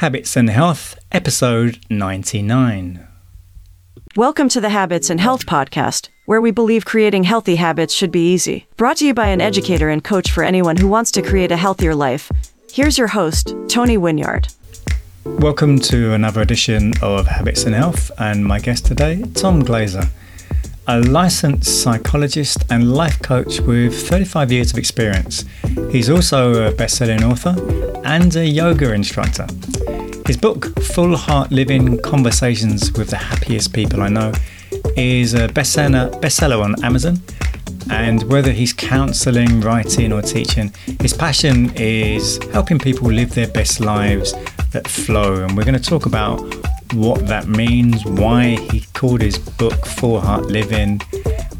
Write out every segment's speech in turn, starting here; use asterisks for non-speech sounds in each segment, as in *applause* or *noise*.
Habits and Health, episode 99. Welcome to the Habits and Health Podcast, where we believe creating healthy habits should be easy. Brought to you by an educator and coach for anyone who wants to create a healthier life. Here's your host, Tony Winyard. Welcome to another edition of Habits and Health, and my guest today, Tom Glazer, a licensed psychologist and life coach with 35 years of experience. He's also a best selling author and a yoga instructor. His book, Full Heart Living Conversations with the Happiest People I Know, is a bestseller, bestseller on Amazon. And whether he's counseling, writing, or teaching, his passion is helping people live their best lives that flow. And we're going to talk about what that means, why he called his book Full Heart Living,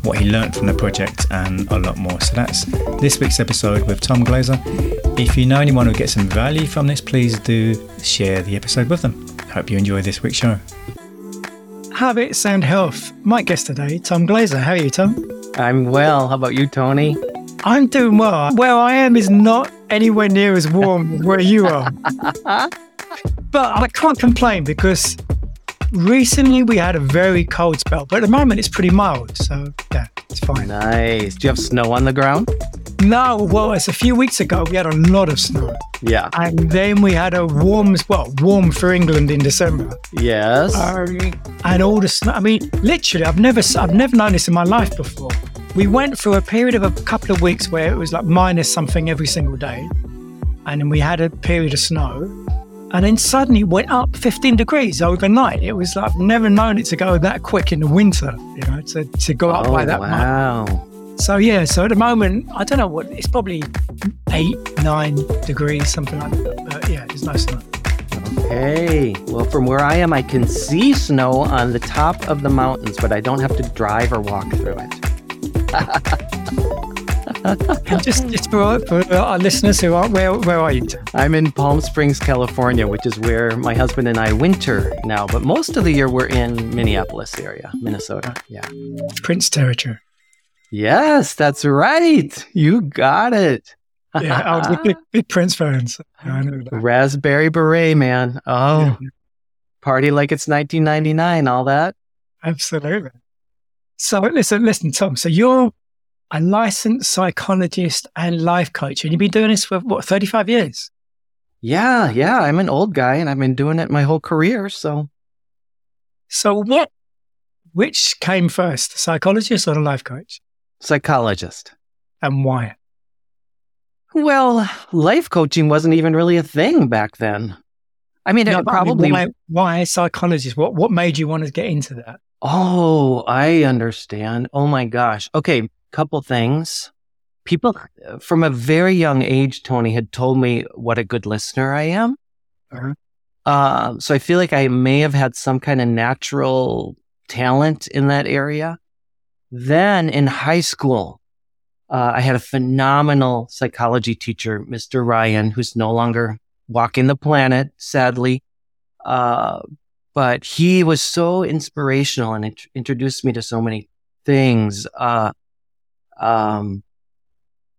what he learned from the project, and a lot more. So that's this week's episode with Tom Glazer. If you know anyone who gets some value from this, please do share the episode with them. Hope you enjoy this week's show. Habits and health. My guest today, Tom Glazer. How are you, Tom? I'm well. How about you, Tony? I'm doing well. Where I am is not anywhere near as warm *laughs* where you are. *laughs* but I can't complain because recently we had a very cold spell, but at the moment it's pretty mild. So, yeah, it's fine. Nice. Do you have snow on the ground? No, well, it's a few weeks ago we had a lot of snow. Yeah. And then we had a warm, well, warm for England in December. Yes. Um, and all the snow. I mean, literally, I've never, I've never known this in my life before. We went through a period of a couple of weeks where it was like minus something every single day, and then we had a period of snow, and then suddenly it went up 15 degrees overnight. It was like I've never known it to go that quick in the winter. You know, to to go up oh, by that wow. much. So yeah, so at the moment, I don't know what it's probably eight, nine degrees, something like that. But yeah, it's nice enough. Okay. Well, from where I am, I can see snow on the top of the mountains, but I don't have to drive or walk through it. *laughs* And just, just for, for our listeners who aren't, where, where are you? I'm in Palm Springs, California, which is where my husband and I winter now. But most of the year, we're in Minneapolis area, Minnesota. Yeah. Prince territory. Yes, that's right. You got it. *laughs* Yeah, I was a big, big Prince fan. So. Raspberry beret, man. Oh, Yeah, party like it's 1999, all that. absolutely. So listen, listen, Tom. So you're a licensed psychologist and life coach, and you've been doing this for what, 35 years? Yeah, yeah. I'm an old guy and I've been doing it my whole career. So, So what? Which came first, the psychologist or the life coach, psychologist. and why? Well, life coaching wasn't even really a thing back then. I mean, No, it but I mean, probably. why, why psychologist? What what made you want to get into that? Oh, I understand. Oh my gosh. Okay, couple things. People uh, from a very young age, Tony had told me what a good listener I am. Uh-huh. Uh, so I feel like I may have had some kind of natural talent in that area. Then in high school, uh, I had a phenomenal psychology teacher, Mr. Ryan, who's no longer walking the planet, sadly. Uh, but he was so inspirational and int- introduced me to so many things. Um,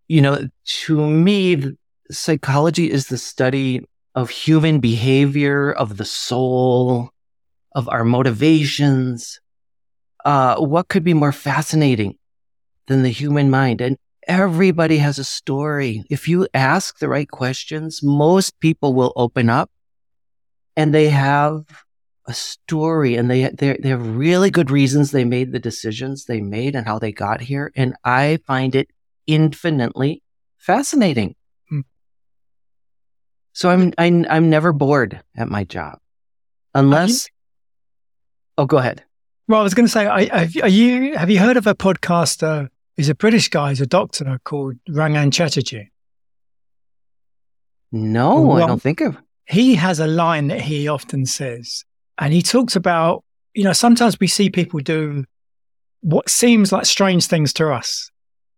you know, to me, psychology is the study of human behavior, of the soul, of our motivations. Uh, what could be more fascinating than the human mind? And everybody has a story. If you ask the right questions, most people will open up and they have a story and they, they, they have really good reasons they made the decisions they made and how they got here. And I find it infinitely fascinating. Hmm. So I'm, I'm, I'm never bored at my job unless, oh, go ahead. Well, I was going to say, I- have you- are you have you heard of a podcaster? He's a British guy. He's a doctor called Rangan Chatterjee. No, I don't think of. He has a line that he often says, and he talks about, you know, sometimes we see people do what seems like strange things to us.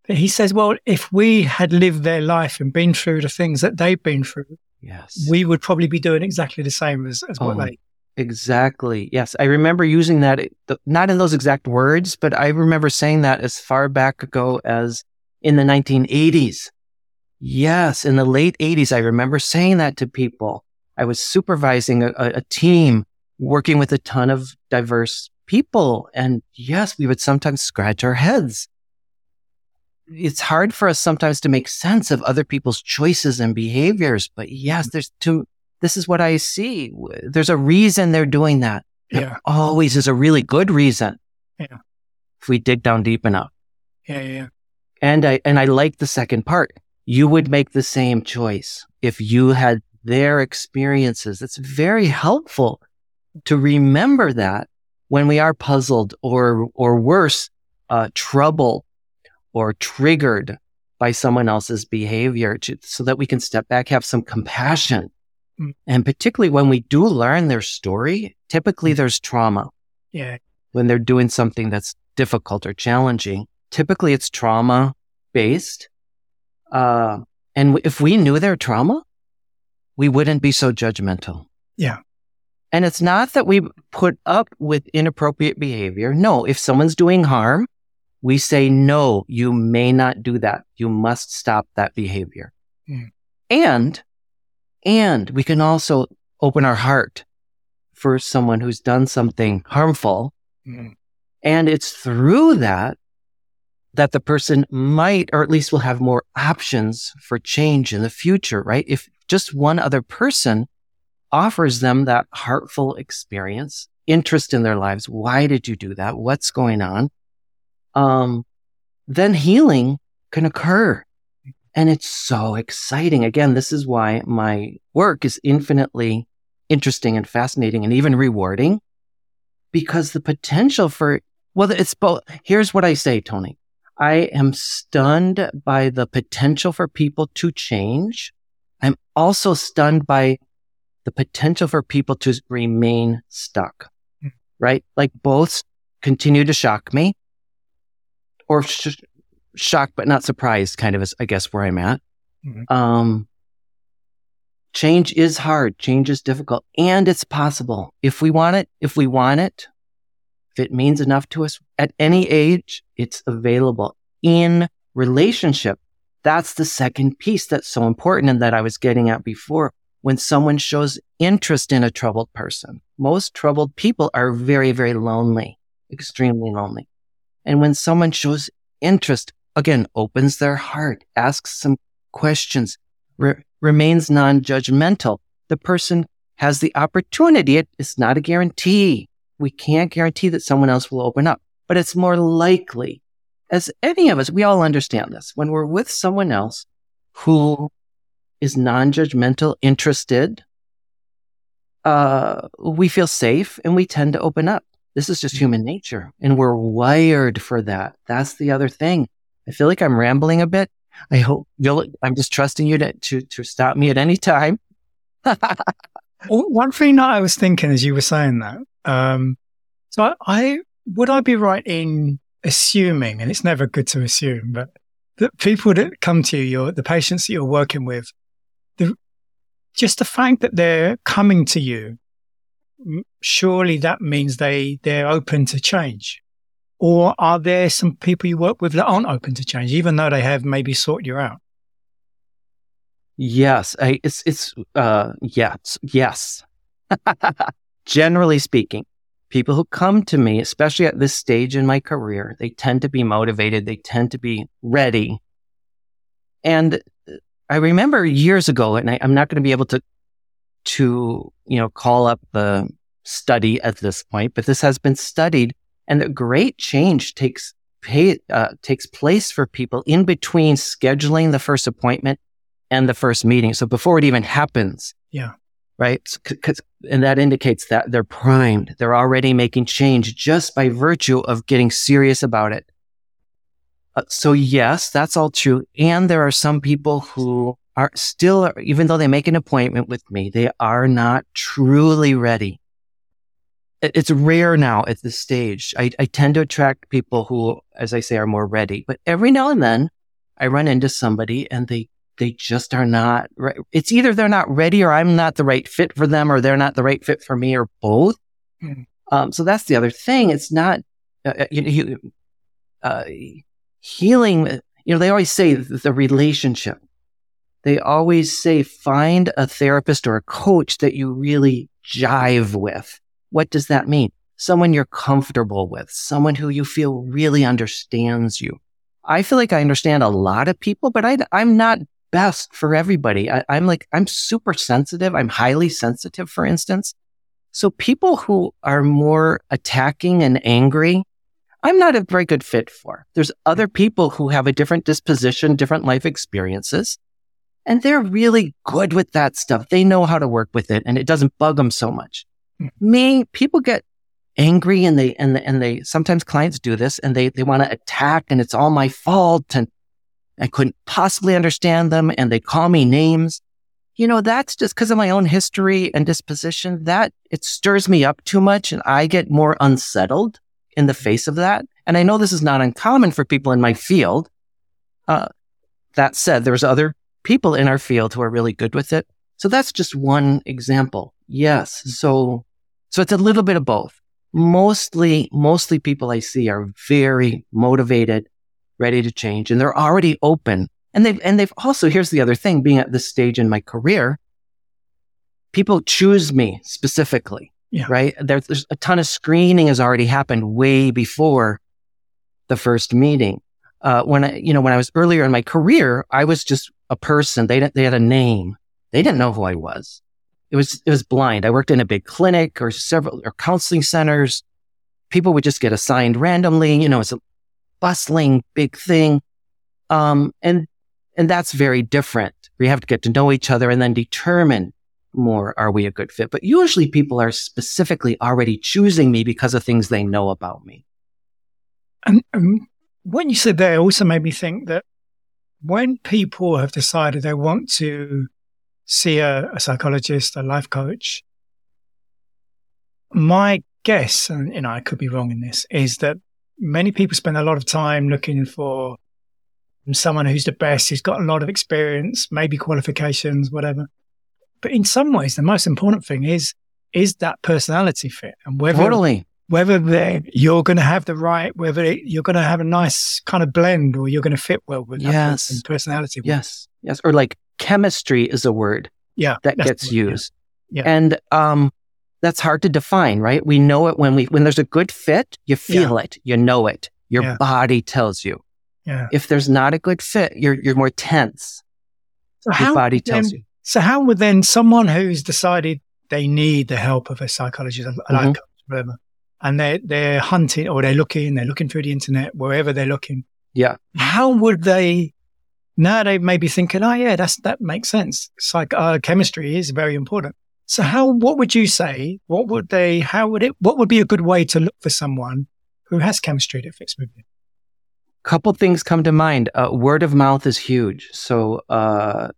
But he says, well, if we had lived their life and been through the things that they've been through, Yes. we would probably be doing exactly the same as, as what Oh, they. Exactly. Yes. I remember using that, not in those exact words, but I remember saying that as far back ago as in the 1980s. Yes. In the late 80s, I remember saying that to people. I was supervising a, a team working with a ton of diverse people. And yes, we would sometimes scratch our heads. It's hard for us sometimes to make sense of other people's choices and behaviors. But yes, mm-hmm. there's two. This is what I see. There's a reason they're doing that. Yeah. There always is a really good reason. Yeah. If we dig down deep enough. Yeah, yeah, yeah. And I and I like the second part. You would make the same choice if you had their experiences. It's very helpful to remember that when we are puzzled or or worse, uh, troubled or triggered by someone else's behavior, to, so that we can step back, have some compassion, Mm. and particularly when we do learn their story. Typically, there's trauma Yeah. when they're doing something that's difficult or challenging. Typically, it's trauma based. Uh, and w- if we knew their trauma, we wouldn't be so judgmental. Yeah. And it's not that we put up with inappropriate behavior. No, if someone's doing harm, we say, no, you may not do that. You must stop that behavior. Mm. And, and we can also open our heart for someone who's done something harmful Mm. and it's through that that the person might, or at least will have more options for change in the future, right? If just one other person offers them that heartful experience, interest in their lives. Why did you do that? What's going on? Um, then healing can occur. And it's so exciting. Again, this is why my work is infinitely interesting and fascinating and even rewarding because the potential for, well, it's both. Here's what I say, Tony. I am stunned by the potential for people to change. I'm also stunned by the potential for people to remain stuck, Mm. right? Like both continue to shock me or sh- shocked, but not surprised kind of is, I guess, where I'm at. Mhm. Um, change is hard. Change is difficult and it's possible. If we want it, if we want it, if it means enough to us at any age, it's available in relationship. That's the second piece that's so important and that I was getting at before. When someone shows interest in a troubled person, most troubled people are very, very lonely, extremely lonely. And when someone shows interest, again, opens their heart, asks some questions, re- remains non-judgmental, the person has the opportunity. It, it's not a guarantee. We can't guarantee that someone else will open up, but it's more likely. As any of us, we all understand this. When we're with someone else who is non-judgmental, interested, uh, we feel safe and we tend to open up. This is just human nature and we're wired for that. That's the other thing. I feel like I'm rambling a bit. I hope you'll, I'm just trusting you to, to, to stop me at any time. *laughs* One thing that I was thinking as you were saying that, um, so I, I would I be right in assuming, and it's never good to assume, but that people that come to you, your, the patients that you're working with, the, just the fact that they're coming to you, surely that means they they're open to change. Or are there some people you work with that aren't open to change, even though they have maybe sought you out? Yes, I, it's it's uh yes yes. *laughs* Generally speaking, people who come to me, especially at this stage in my career, they tend to be motivated. They tend to be ready. And I remember years ago, and I, I'm not going to be able to to you know call up the study at this point, but this has been studied, and the great change takes pay, uh, takes place for people in between scheduling the first appointment and the first meeting. So before it even happens. Yeah. Right. So, c- 'cause- and that indicates that they're primed. They're already making change just by virtue of getting serious about it. Uh, so yes, that's all true. And there are some people who are still, even though they make an appointment with me, they are not truly ready. It's rare now at this stage. I, I tend to attract people who, as I say, are more ready. But every now and then I run into somebody and they they just are not right. It's either they're not ready or I'm not the right fit for them or they're not the right fit for me or both. Mhm. Um, so that's the other thing. It's not, uh, uh, you know, you- uh, healing. You know, they always say the, relationship. they always say find a therapist or a coach that you really jive with. What does that mean? Someone you're comfortable with, someone who you feel really understands you. I feel like I understand a lot of people, but I, am not best for everybody. I, I'm like, I'm super sensitive. I'm highly sensitive, for instance. So people who are more attacking and angry, I'm not a very good fit for. There's other people who have a different disposition, different life experiences, and they're really good with that stuff. They know how to work with it and it doesn't bug them so much. Mm. Me, people get angry and they, and, and they, sometimes clients do this and they, they want to attack and it's all my fault and I couldn't possibly understand them and they call me names you know, that's just because of my own history and disposition that it stirs me up too much and I get more unsettled in the face of that. And I know this is not uncommon for people in my field. Uh, that said, there's other people in our field who are really good with it. So that's just one example. Yes. So, so it's a little bit of both. Mostly, mostly people I see are very motivated, ready to change, and they're already open and they've, and they've also, here's the other thing, being at this stage in my career, people choose me specifically, yeah. right? There's, there's a ton of screening has already happened way before the first meeting. Uh, when I, you know, when I was earlier in my career, I was just a person. They didn't, they had a name. They didn't know who I was. It was, it was blind. I worked in a big clinic or several or counseling centers. People would just get assigned randomly. You know, it's a bustling big thing. Um, and and that's very different. We have to get to know each other and then determine more, are we a good fit? But usually people are specifically already choosing me because of things they know about me. And um, what you said there also made me think that when people have decided they want to see a, a psychologist, a life coach, my guess, and you know, I could be wrong in this, is that many people spend a lot of time looking for someone who's the best, who's got a lot of experience, maybe qualifications, whatever. But in some ways, the most important thing is is that personality fit and whether totally whether you're going to have the right, whether it, you're going to have a nice kind of blend or you're going to fit well with yes. that personality. Yes, yes, or like chemistry is a word. Yeah, that gets used. Yeah. yeah. and um, that's hard to define, right? We know it when we when there's a good fit, you feel yeah. it, you know it, your yeah. body tells you. Yeah. If there's not a good fit, you're you're more tense. So Your body tells then, you. So how would then someone who's decided they need the help of a psychologist, a mm-hmm. life coach, and they're they're hunting or they're looking, they're looking through the internet, wherever they're looking. Yeah. How would they now they may be thinking, oh yeah, that's that makes sense. Like uh, chemistry is very important. So how what would you say? What would they how would it what would be a good way to look for someone who has chemistry that fits with you? couple things come to mind. Uh, word of mouth is huge. So, uh,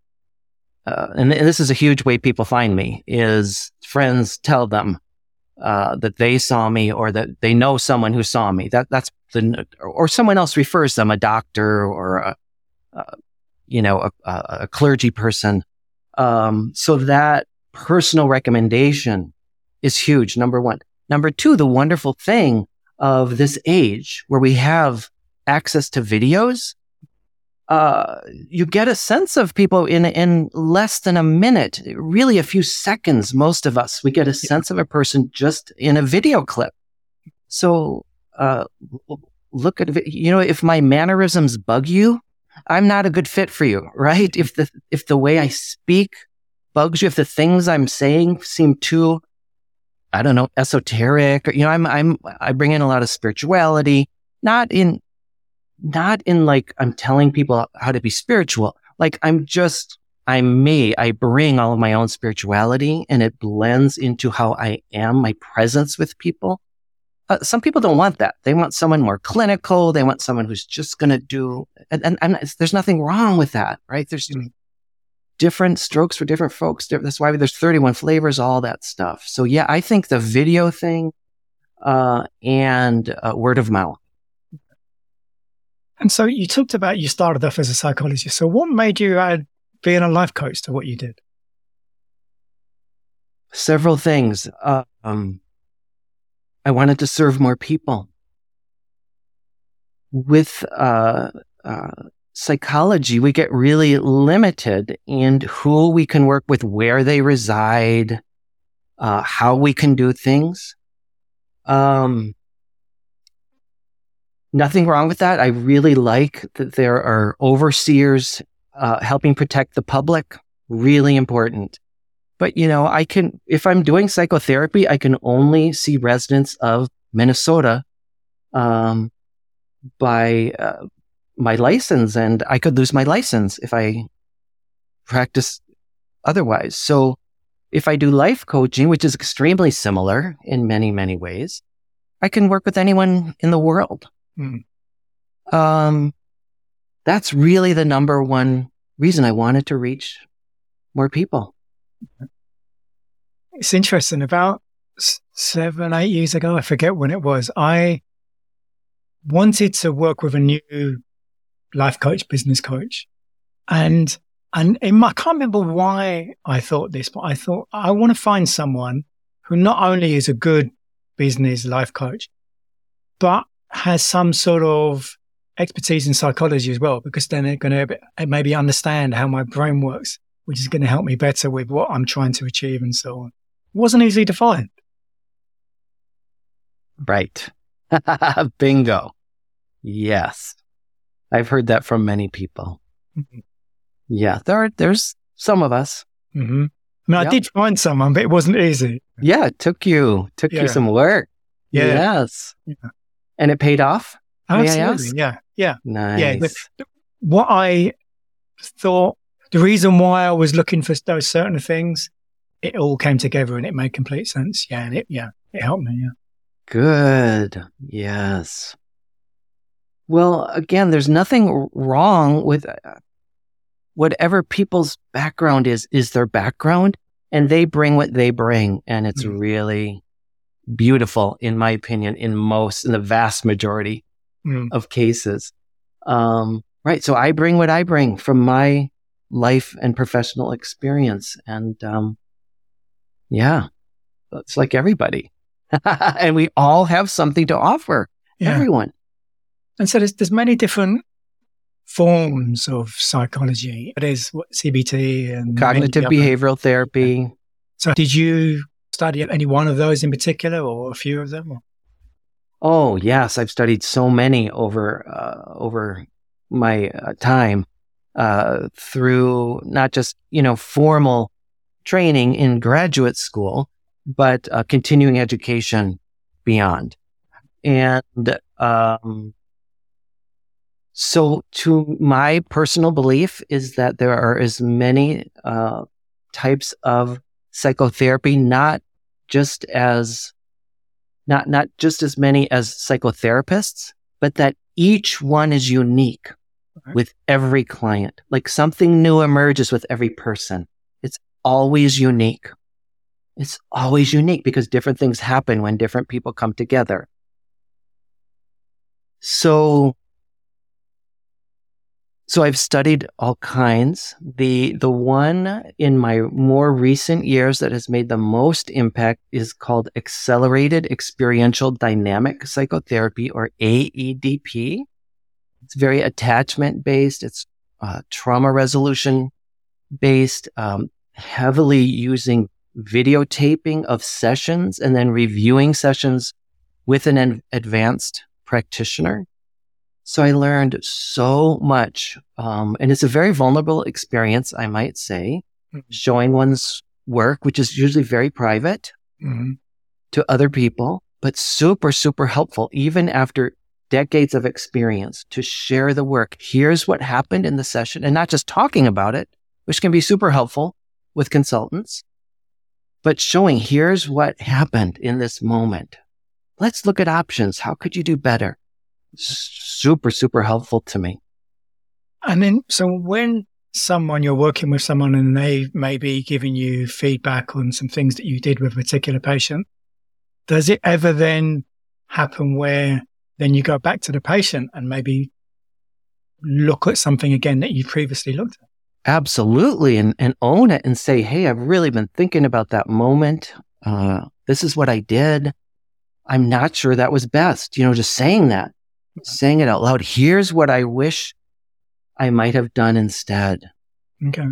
uh, and, this is a huge way people find me is friends tell them, uh, that they saw me or that they know someone who saw me. That, that's the, or someone else refers them, a doctor or a, you know, a, a clergy person. Um, so that personal recommendation is huge. Number one. Number two, the wonderful thing of this age where we have access to videos, uh, you get a sense of people in in less than a minute, really a few seconds. Most of us, we get a sense of a person just in a video clip. So, uh, look at you know if my mannerisms bug you, I'm not a good fit for you, *laughs* right? If the if the way I speak bugs you, if the things I'm saying seem too, I don't know, esoteric, or, you know, I'm I'm I bring in a lot of spirituality, not in not in like I'm telling people how to be spiritual. Like I'm just, I'm me. I bring all of my own spirituality and it blends into how I am, my presence with people. Uh, some people don't want that. They want someone more clinical. They want someone who's just going to do, and, and, and, there's nothing wrong with that, right? There's mm-hmm. different strokes for different folks. That's why there's 31 flavors, all that stuff. So yeah, I think the video thing, uh, and uh, word of mouth and so you talked about you started off as a psychologist. So what made you add being a life coach to what you did? Several things. Uh, um, I wanted to serve more people with uh, uh, psychology, we get really limited in who we can work with, where they reside, uh, how we can do things. Um, nothing wrong with that. I really like that there are overseers uh, helping protect the public. Really important. But you know, I can if I'm doing psychotherapy, I can only see residents of Minnesota um, by uh, my license, and I could lose my license if I practice otherwise. So if I do life coaching, which is extremely similar in many, many ways, I can work with anyone in the world. Mm. Um, that's really the number one reason I wanted to reach more people. It's interesting. About seven, eight years ago, I forget when it was, I wanted to work with a new life coach, business coach. And and my, I can't remember why I thought this, but I thought I want to find someone who not only is a good business life coach, but has some sort of expertise in psychology as well, because then they're going to maybe understand how my brain works, which is going to help me better with what I'm trying to achieve and so on. It wasn't easy to find. Right. *laughs* Bingo. Yes. I've heard that from many people. Mm-hmm. Yeah, there are, there's some of us. Mm-hmm. I mean, yep. I did find someone, but it wasn't easy. Yeah, it took you took yeah. you some work. Yeah. Yes. Yeah. And it paid off. Absolutely. Yeah. Yeah. Nice. Yeah. What I thought, the reason why I was looking for those certain things, it all came together and it made complete sense. Yeah. And it, yeah, it helped me. Yeah. Good. Yes. Well, again, there's nothing wrong with uh, whatever people's background is, is their background and they bring what they bring. And it's mm. really beautiful, in my opinion, in most, in the vast majority mm. of cases. Um, right. So I bring what I bring from my life and professional experience. And, um, yeah, it's like everybody. *laughs* and we all have something to offer. Yeah. Everyone. And so there's, there's many different forms of psychology. It is what CBT and cognitive behavioral therapy. So did you study any one of those in particular or a few of them? Or? Oh, yes. I've studied so many over, uh, over my uh, time, uh, through not just, you know, formal training in graduate school, but uh, continuing education beyond. And, um, so, to my personal belief is that there are as many uh, types of psychotherapy, not just as not not just as many as psychotherapists, but that each one is unique okay. with every client. Like something new emerges with every person. It's always unique. It's always unique because different things happen when different people come together. So so I've studied all kinds. The the one in my more recent years that has made the most impact is called accelerated experiential dynamic psychotherapy or AEDP. It's very attachment based. It's uh, trauma resolution based, um, heavily using videotaping of sessions and then reviewing sessions with an advanced practitioner. So I learned so much. Um, and it's a very vulnerable experience, I might say, mm-hmm. showing one's work, which is usually very private mm-hmm. to other people, but super, super helpful, even after decades of experience to share the work. Here's what happened in the session and not just talking about it, which can be super helpful with consultants, but showing here's what happened in this moment. Let's look at options. How could you do better? Super, super helpful to me. And then, so when someone you're working with someone and they may be giving you feedback on some things that you did with a particular patient, does it ever then happen where then you go back to the patient and maybe look at something again that you previously looked at? Absolutely. And, and own it and say, Hey, I've really been thinking about that moment. Uh, this is what I did. I'm not sure that was best. You know, just saying that saying it out loud. Here's what I wish I might have done instead. Okay.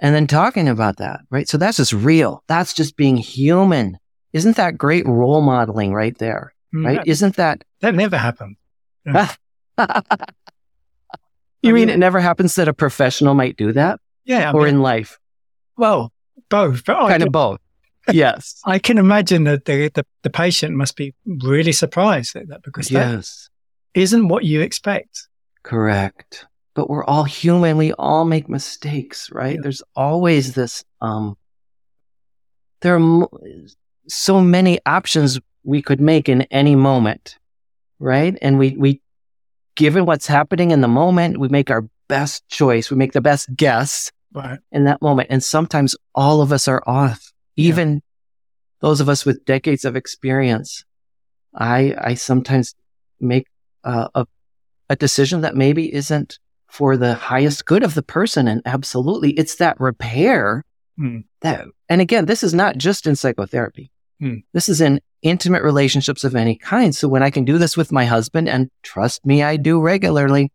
And then talking about that, right? So that's just real. That's just being human. Isn't that great role modeling right there? Mm, Right? That, Isn't that that never happened. *laughs* you mean it never happens that a professional might do that Yeah. I or mean, in life? well, both. But Kind of both. *laughs* Yes. I can imagine that the, the, the patient must be really surprised at that because that yes. Isn't what you expect. Correct. But we're all human. We all make mistakes, right? Yeah. There's always this, um, there are mo- so many options we could make in any moment, right? And we, we, given what's happening in the moment, we make our best choice. We make the best guess Right. in that moment. And sometimes all of us are off, even those of us with decades of experience. I, I sometimes make uh, a, a decision that maybe isn't for the highest good of the person. And absolutely, it's that repair Hmm. that, and again, this is not just in psychotherapy. Hmm. This is in intimate relationships of any kind. So when I can do this with my husband, and trust me, I do regularly.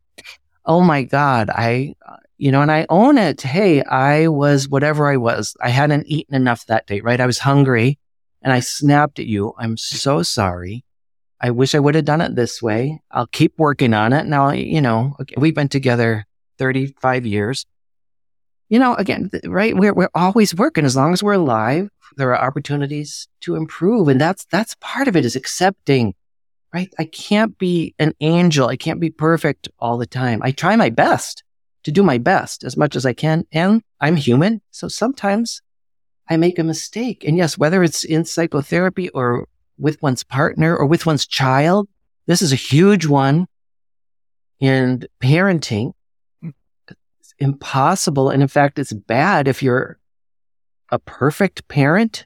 Oh my God, I, you know, and I own it. Hey, I was whatever I was. I hadn't eaten enough that day, right? I was hungry and I snapped at you. I'm so sorry. I wish I would have done it this way. I'll keep working on it. Now, you know, we've been together 35 years. You know, again, right? We're, we're always working as long as we're alive. There are opportunities to improve. And that's, that's part of it is accepting, right? I can't be an angel. I can't be perfect all the time. I try my best to do my best as much as I can. And I'm human. So sometimes I make a mistake. And yes, whether it's in psychotherapy or with one's partner or with one's child, this is a huge one in parenting. It's impossible. And in fact, it's bad if you're a perfect parent.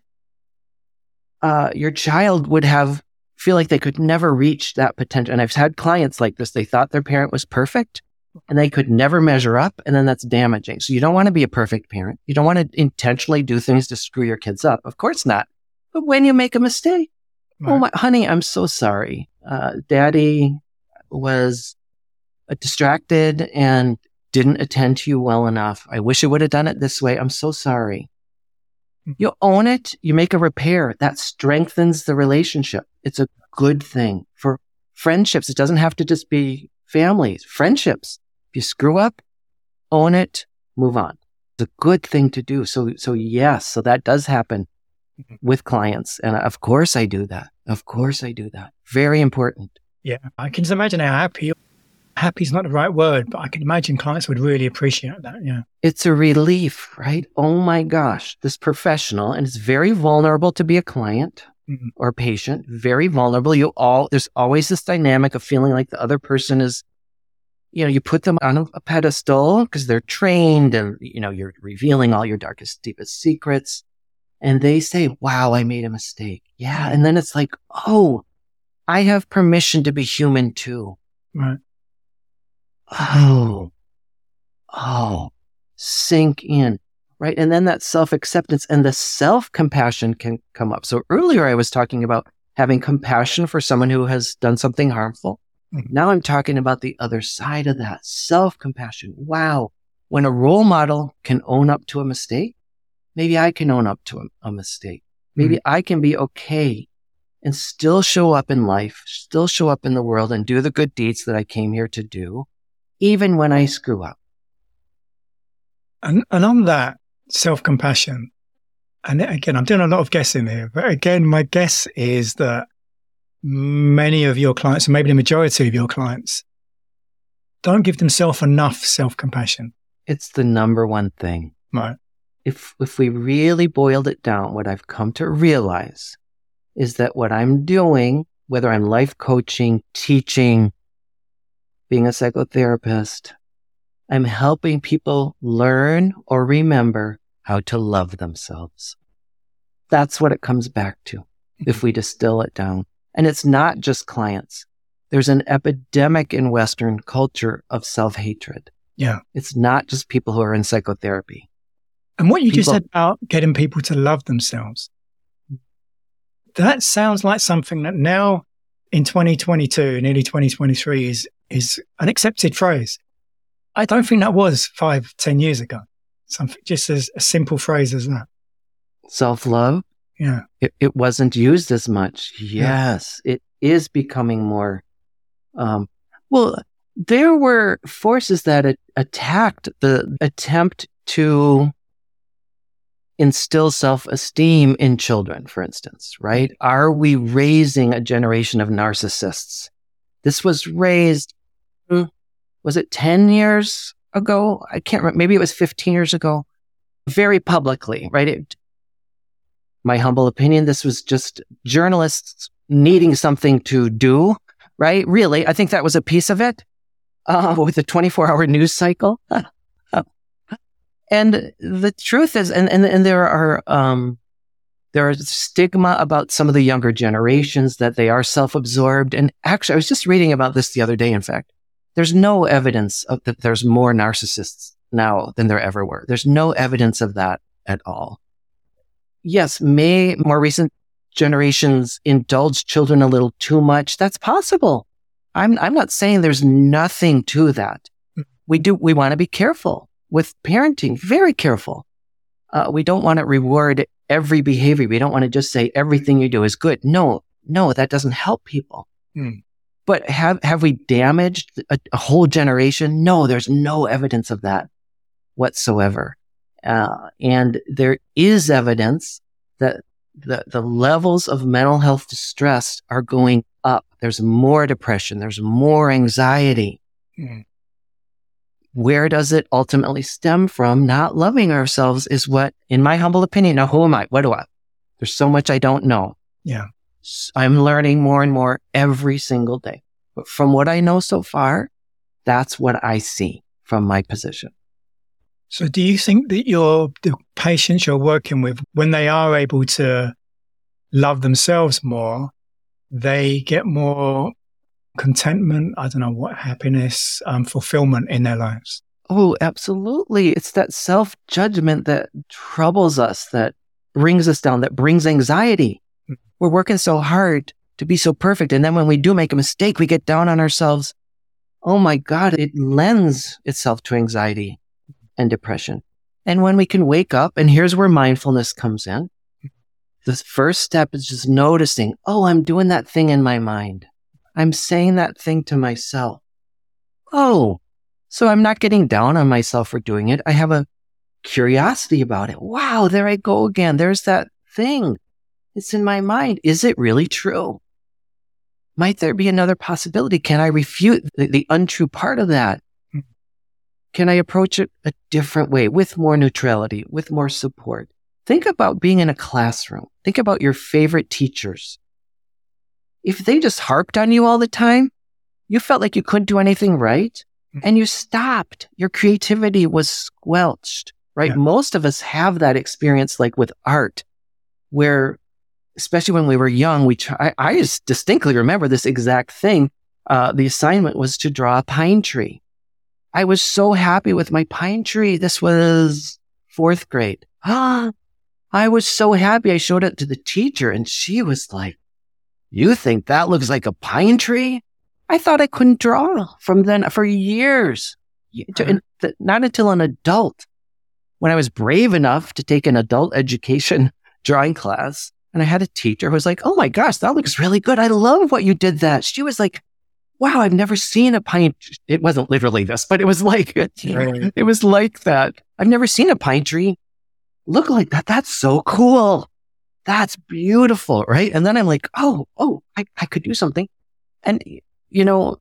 Uh, your child would have feel like they could never reach that potential. And I've had clients like this. They thought their parent was perfect and they could never measure up. And then that's damaging. So you don't want to be a perfect parent. You don't want to intentionally do things to screw your kids up. Of course not. But when you make a mistake, oh my, honey, I'm so sorry. Uh, daddy was uh, distracted and didn't attend to you well enough. I wish I would have done it this way. I'm so sorry. Mhm. You own it. You make a repair that strengthens the relationship. It's a good thing for friendships. It doesn't have to just be families, friendships. If you screw up, own it, move on. It's a good thing to do. So, so yes, so that does happen. With clients. And of course I do that. Of course I do that. Very important. Yeah. I can just imagine how happy, happy is not the right word, but I can imagine clients would really appreciate that. Yeah. It's a relief, right? Oh my gosh, this professional, and it's very vulnerable to be a client Mhm. or patient, very vulnerable. You all, there's always this dynamic of feeling like the other person is, you know, you put them on a, a pedestal because they're trained and, you know, you're revealing all your darkest, deepest secrets. And they say, wow, I made a mistake. Yeah. And then it's like, oh, I have permission to be human too. Right. Oh, oh, sink in. Right. And then that self acceptance and the self compassion can come up. So earlier I was talking about having compassion for someone who has done something harmful. Mhm. Now I'm talking about the other side of that self compassion. Wow. When a role model can own up to a mistake, maybe I can own up to a, a mistake. Maybe mm-hmm. I can be okay and still show up in life, still show up in the world and do the good deeds that I came here to do, even when I screw up. And, and on that self compassion, and again, I'm doing a lot of guessing here, but again, my guess is that many of your clients, or maybe the majority of your clients, don't give themselves enough self compassion. It's the number one thing. Right. If, if we really boiled it down, what I've come to realize is that what I'm doing, whether I'm life coaching, teaching, being a psychotherapist, I'm helping people learn or remember how to love themselves. That's what it comes back to if we distill it down. And it's not just clients. There's an epidemic in Western culture of self hatred. Yeah. It's not just people who are in psychotherapy. And what you just said about getting people to love themselves, that sounds like something that now in 2022, nearly 2023 is, is an accepted phrase. I don't think that was five, ten years ago. Something just as a simple phrase as that. Self love. Yeah. It, it wasn't used as much. Yes, it is becoming more. Um, well, there were forces that attacked the attempt to instill self esteem in children, for instance, right? Are we raising a generation of narcissists? This was raised, hmm, was it 10 years ago? I can't remember. Maybe it was 15 years ago. Very publicly, right? It, my humble opinion, this was just journalists needing something to do, right? Really, I think that was a piece of it uh, *laughs* with the 24 hour news cycle. *laughs* and the truth is, and, and, and there are, um, there is stigma about some of the younger generations that they are self-absorbed. And actually, I was just reading about this the other day. In fact, there's no evidence of that there's more narcissists now than there ever were. There's no evidence of that at all. Yes, may more recent generations indulge children a little too much. That's possible. I'm, I'm not saying there's nothing to that. We do, we want to be careful with parenting, very careful. Uh, we don't want to reward every behavior. We don't want to just say everything you do is good. No, no, that doesn't help people. Hmm. But have, have we damaged a, a, whole generation? No, there's no evidence of that whatsoever. Uh, and there is evidence that the, the levels of mental health distress are going up. There's more depression. There's more anxiety. Hmm. Where does it ultimately stem from? Not loving ourselves is what, in my humble opinion, now who am I? What do I? There's so much I don't know. Yeah. I'm learning more and more every single day. But from what I know so far, that's what I see from my position. So do you think that your the patients you're working with, when they are able to love themselves more, they get more contentment, I don't know what, happiness, um, fulfillment in their lives? Oh, absolutely. It's that self judgment that troubles us, that brings us down, that brings anxiety. Mm-hmm. We're working so hard to be so perfect. And then when we do make a mistake, we get down on ourselves. Oh my God, it lends itself to anxiety and depression. And when we can wake up, and here's where mindfulness comes in. The first step is just noticing, oh, I'm doing that thing in my mind. I'm saying that thing to myself. Oh, so I'm not getting down on myself for doing it. I have a curiosity about it. Wow, there I go again. There's that thing. It's in my mind. Is it really true? Might there be another possibility? Can I refute the, the untrue part of that? Hmm. Can I approach it a different way with more neutrality, with more support? Think about being in a classroom. Think about your favorite teachers. If they just harped on you all the time, you felt like you couldn't do anything right and you stopped. Your creativity was squelched, right? Yeah. Most of us have that experience like with art where, especially when we were young, we try, I, I just distinctly remember this exact thing. Uh, the assignment was to draw a pine tree. I was so happy with my pine tree. This was fourth grade. Ah, *gasps* I was so happy. I showed it to the teacher and she was like, you think that looks like a pine tree? I thought I couldn't draw from then for years. To, not until an adult, when I was brave enough to take an adult education *laughs* drawing class. And I had a teacher who was like, Oh my gosh, that looks really good. I love what you did that. She was like, Wow, I've never seen a pine. It wasn't literally this, but it was like, *laughs* it was like that. I've never seen a pine tree look like that. That's so cool. That's beautiful. Right. And then I'm like, Oh, oh, I, I could do something. And, you know,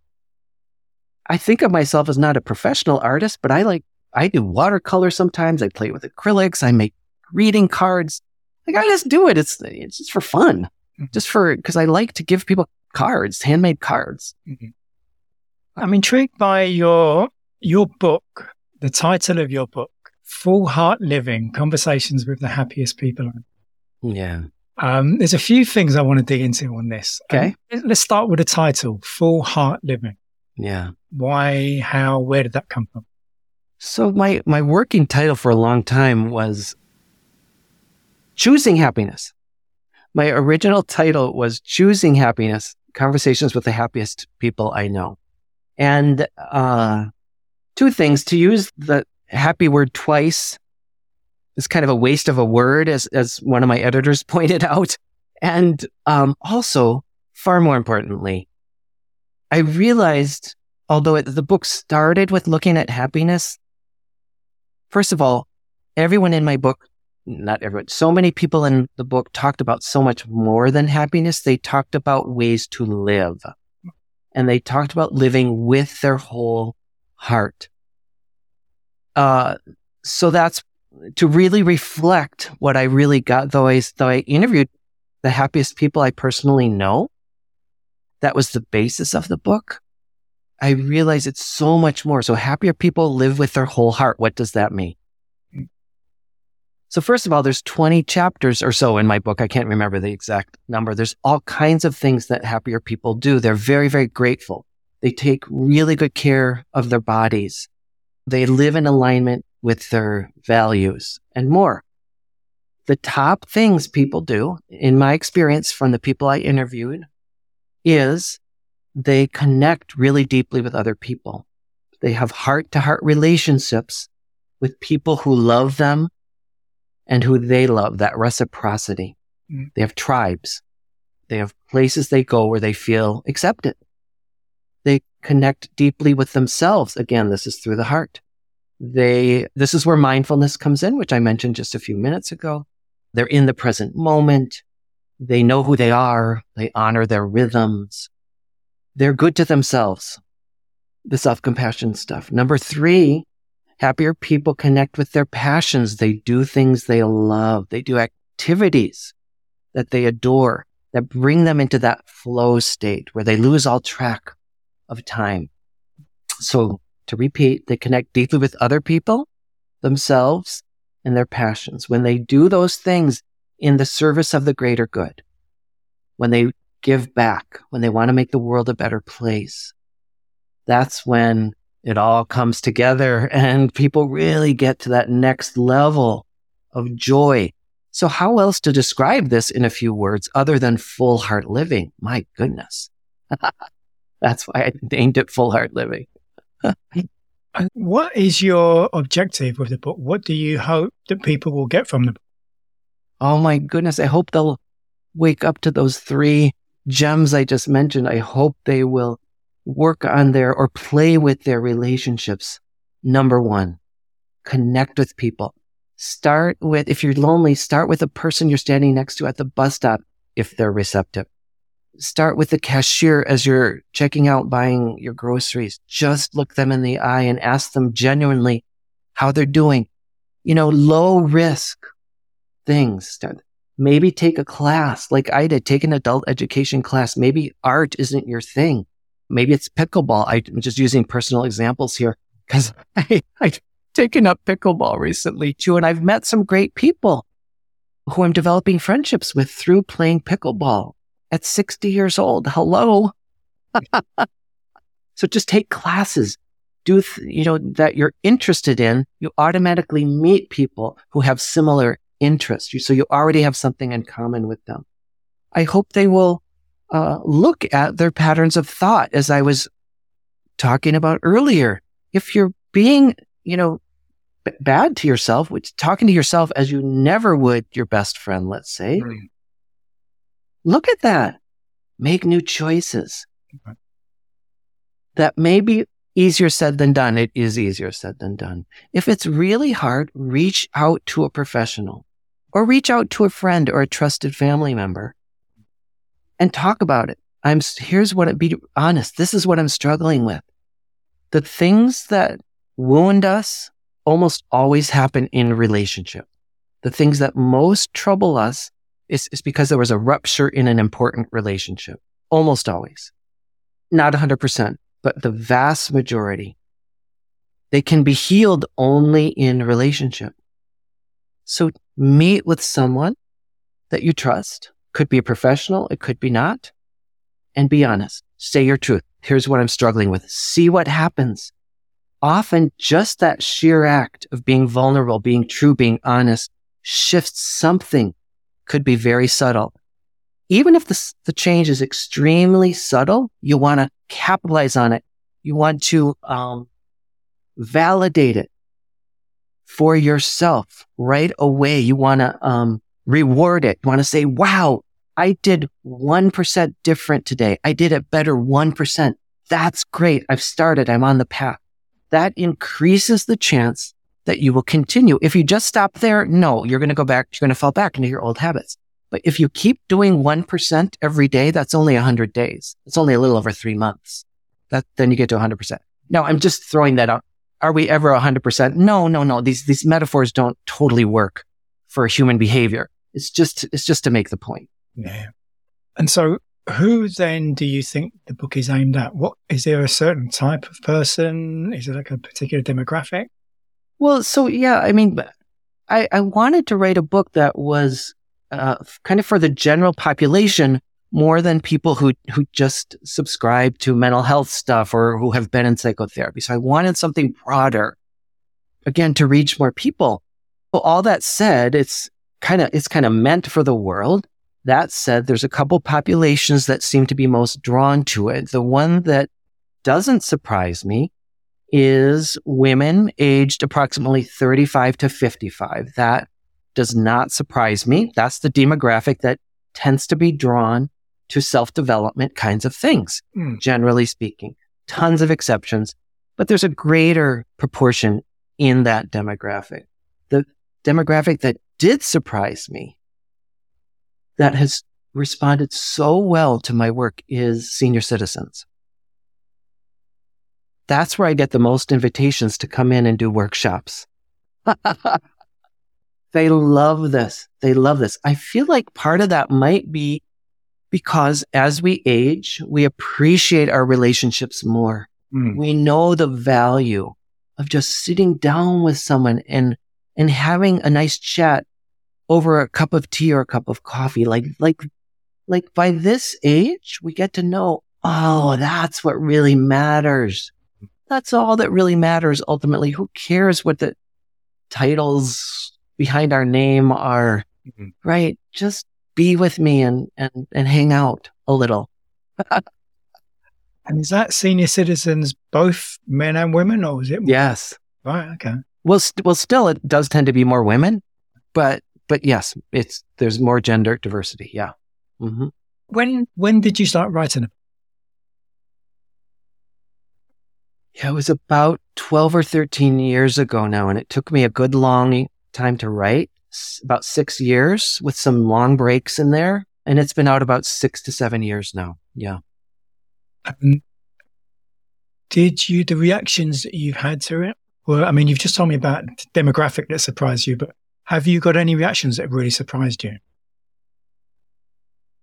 I think of myself as not a professional artist, but I like, I do watercolor sometimes. I play with acrylics. I make greeting cards. Like I just do it. It's, it's just for fun, just for, cause I like to give people cards, handmade cards. Mm-hmm. I'm intrigued by your your book, the title of your book, Full Heart Living: Conversations with the Happiest People. Yeah. Um, there's a few things I want to dig into on this. Okay. Um, let's start with the title, Full Heart Living. Yeah. Why, how, where did that come from? So my my working title for a long time was Choosing Happiness. My original title was Choosing Happiness: Conversations with the Happiest People I Know. And uh, two things to use the happy word twice is kind of a waste of a word, as, as one of my editors *laughs* pointed out. And um, also, far more importantly, I realized, although it, the book started with looking at happiness, first of all, everyone in my book, not everyone, so many people in the book talked about so much more than happiness. They talked about ways to live and they talked about living with their whole heart. Uh, so that's to really reflect what I really got, though I, though I interviewed the happiest people I personally know. That was the basis of the book. I realized it's so much more. So happier people live with their whole heart. What does that mean? So first of all, there's 20 chapters or so in my book. I can't remember the exact number. There's all kinds of things that happier people do. They're very, very grateful. They take really good care of their bodies. They live in alignment with their values and more. The top things people do, in my experience from the people I interviewed, is they connect really deeply with other people. They have heart to heart relationships with people who love them and who they love, that reciprocity. Mm. They have tribes. They have places they go where they feel accepted. They connect deeply with themselves. Again, this is through the heart. They, this is where mindfulness comes in, which I mentioned just a few minutes ago. They're in the present moment. They know who they are. They honor their rhythms. They're good to themselves. The self-compassion stuff. Number three, Happier people connect with their passions. They do things they love. They do activities that they adore that bring them into that flow state where they lose all track of time. So to repeat, they connect deeply with other people, themselves, and their passions. When they do those things in the service of the greater good, when they give back, when they want to make the world a better place, that's when it all comes together *laughs* and people really get to that next level of joy. So how else to describe this in a few words other than full heart living? My goodness. *laughs* That's why I named it full heart living. What is your objective with the book? What do you hope that people will get from the book? Oh my goodness. I hope they'll wake up to those three gems I just mentioned. I hope they will work on their or play with their relationships. Number one, connect with people. Start with, if you're lonely, start with a person you're standing next to at the bus stop if they're receptive. Start with the cashier as you're checking out buying your groceries. Just look them in the eye and ask them genuinely how they're doing. You know, low risk things. Maybe take a class like I did, take an adult education class. Maybe art isn't your thing. Maybe it's pickleball. I'm just using personal examples here because *laughs* I, I've taken up pickleball recently too. And I've met some great people who I'm developing friendships with through playing pickleball at 60 years old. Hello. *laughs* so just take classes. Do, th- you know, that you're interested in. You automatically meet people who have similar interests. So you already have something in common with them. I hope they will uh, look at their patterns of thought, as I was talking about earlier. If you're being, you know, b- bad to yourself, which talking to yourself as you never would your best friend, let's say, look at that. Make new choices. Okay. That may be easier said than done. It is easier said than done. If it's really hard, reach out to a professional or reach out to a friend or a trusted family member and talk about it. I'm here's what it be honest. This is what I'm struggling with. The things that wound us almost always happen in relationship. The things that most trouble us is because there was a rupture in an important relationship. Almost always. Not 100%, but the vast majority. They can be healed only in relationship. So meet with someone that you trust could be a professional. It could be not. And be honest. Say your truth. Here's what I'm struggling with. See what happens. Often just that sheer act of being vulnerable, being true, being honest shifts something could be very subtle. Even if the, the change is extremely subtle, you want to capitalize on it. You want to, um, validate it for yourself right away. You want to, um, reward it. You want to say, wow, I did 1% different today. I did it better 1%. That's great. I've started. I'm on the path. That increases the chance that you will continue. If you just stop there, no, you're going to go back. You're going to fall back into your old habits. But if you keep doing 1% every day, that's only 100 days. It's only a little over three months. That, then you get to 100%. Now I'm just throwing that out. Are we ever 100%? No, no, no. These, these metaphors don't totally work for human behavior. It's just, it's just to make the point. Yeah. And so who then do you think the book is aimed at? What is there a certain type of person? Is it like a particular demographic? Well, so yeah, I mean, I, I wanted to write a book that was uh, kind of for the general population more than people who who just subscribe to mental health stuff or who have been in psychotherapy. So I wanted something broader, again, to reach more people. Well, all that said, it's kind of it's kind of meant for the world. That said, there's a couple populations that seem to be most drawn to it. The one that doesn't surprise me is women aged approximately 35 to 55. That does not surprise me. That's the demographic that tends to be drawn to self development kinds of things, mm. generally speaking. Tons of exceptions, but there's a greater proportion in that demographic. The demographic that did surprise me that has responded so well to my work is senior citizens. That's where I get the most invitations to come in and do workshops. *laughs* they love this. They love this. I feel like part of that might be because as we age, we appreciate our relationships more. Mm. We know the value of just sitting down with someone and, and having a nice chat over a cup of tea or a cup of coffee. Like, like, like by this age, we get to know, oh, that's what really matters. That's all that really matters ultimately. Who cares what the titles behind our name are? Mm-hmm. Right. Just be with me and, and, and hang out a little. *laughs* and is that senior citizens, both men and women, or is it? Yes. Right. Okay. Well, st- well, still, it does tend to be more women, but but yes, it's there's more gender diversity. Yeah. Mm-hmm. When when did you start writing? Yeah, it was about twelve or thirteen years ago now, and it took me a good long time to write. About six years with some long breaks in there, and it's been out about six to seven years now. Yeah. Um, did you the reactions that you've had to it? Well, I mean, you've just told me about demographic that surprised you, but have you got any reactions that really surprised you?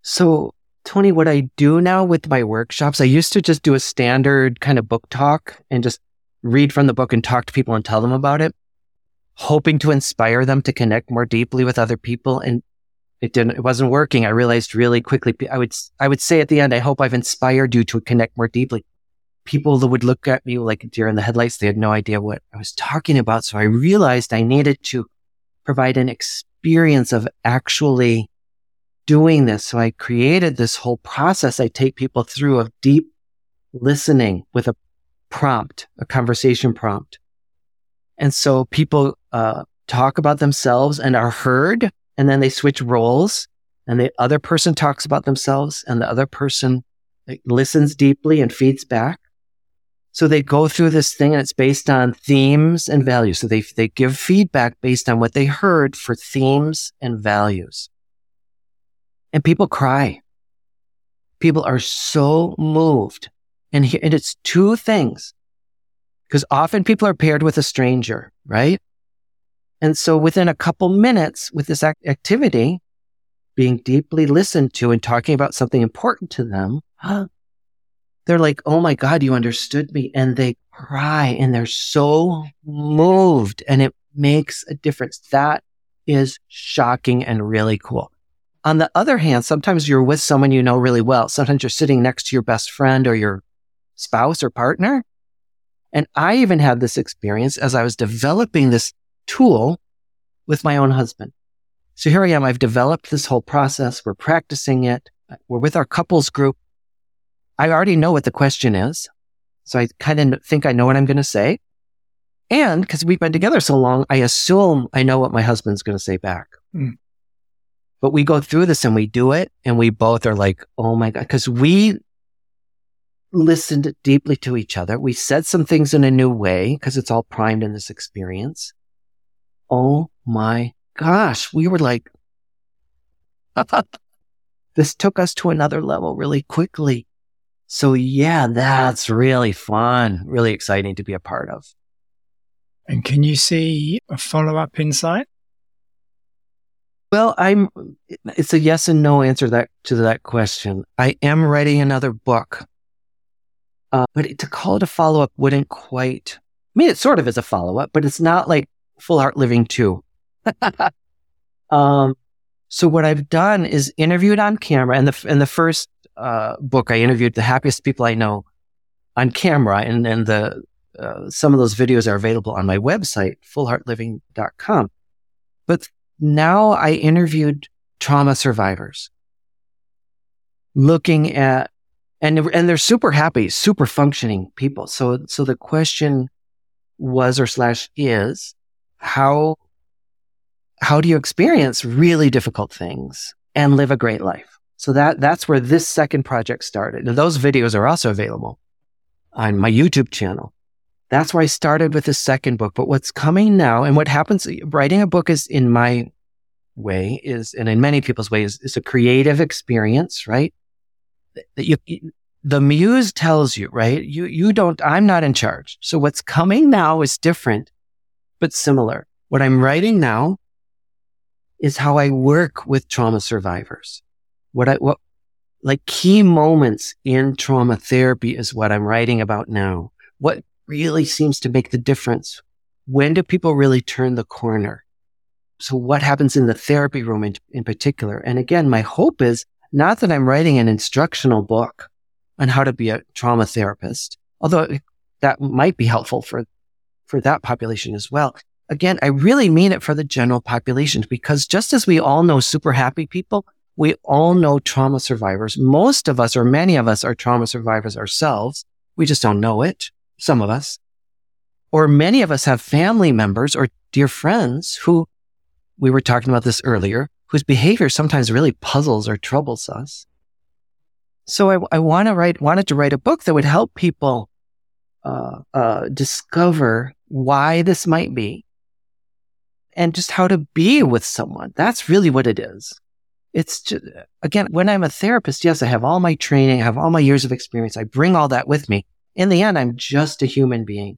So, Tony, what I do now with my workshops, I used to just do a standard kind of book talk and just read from the book and talk to people and tell them about it, hoping to inspire them to connect more deeply with other people. And it didn't, it wasn't working. I realized really quickly. I would, I would say at the end, I hope I've inspired you to connect more deeply. People that would look at me like deer in the headlights, they had no idea what I was talking about. So I realized I needed to provide an experience of actually doing this. So I created this whole process I take people through of deep listening with a prompt, a conversation prompt. And so people uh, talk about themselves and are heard, and then they switch roles, and the other person talks about themselves, and the other person listens deeply and feeds back. So they go through this thing and it's based on themes and values. So they, they give feedback based on what they heard for themes and values. And people cry. People are so moved. And, and it's two things. Because often people are paired with a stranger, right? And so within a couple minutes with this activity, being deeply listened to and talking about something important to them, *gasps* they're like, Oh my God, you understood me. And they cry and they're so moved and it makes a difference. That is shocking and really cool. On the other hand, sometimes you're with someone you know really well. Sometimes you're sitting next to your best friend or your spouse or partner. And I even had this experience as I was developing this tool with my own husband. So here I am. I've developed this whole process. We're practicing it. We're with our couples group. I already know what the question is. So I kind of think I know what I'm going to say. And because we've been together so long, I assume I know what my husband's going to say back. Mm. But we go through this and we do it, and we both are like, oh my God, because we listened deeply to each other. We said some things in a new way because it's all primed in this experience. Oh my gosh, we were like, *laughs* this took us to another level really quickly. So yeah, that's really fun, really exciting to be a part of. And can you see a follow up insight? Well, I'm, it's a yes and no answer that, to that question. I am writing another book. Uh, but to call it a follow up wouldn't quite, I mean, it sort of is a follow up, but it's not like Full Heart Living 2. *laughs* um, so what I've done is interviewed on camera and the, in the first, uh, book, I interviewed the happiest people I know on camera and, and the, uh, some of those videos are available on my website, fullheartliving.com. But now I interviewed trauma survivors looking at, and, and they're super happy, super functioning people. So, so the question was or slash is how, how do you experience really difficult things and live a great life? So that, that's where this second project started. And those videos are also available on my YouTube channel. That's where I started with the second book. But what's coming now and what happens, writing a book is in my way is, and in many people's ways, is a creative experience, right? That you, the muse tells you, right? You, you don't, I'm not in charge. So what's coming now is different, but similar. What I'm writing now is how I work with trauma survivors. What I, what, like key moments in trauma therapy is what I'm writing about now. What really seems to make the difference. When do people really turn the corner? So what happens in the therapy room in, in particular? And again, my hope is not that I'm writing an instructional book on how to be a trauma therapist, although that might be helpful for, for that population as well. Again, I really mean it for the general population because just as we all know super happy people, we all know trauma survivors. Most of us or many of us are trauma survivors ourselves. We just don't know it some of us, or many of us have family members or dear friends who we were talking about this earlier, whose behavior sometimes really puzzles or troubles us. So I, I want to write, wanted to write a book that would help people uh, uh, discover why this might be and just how to be with someone. That's really what it is. It's just, again, when I'm a therapist, yes, I have all my training, I have all my years of experience. I bring all that with me in the end, I'm just a human being.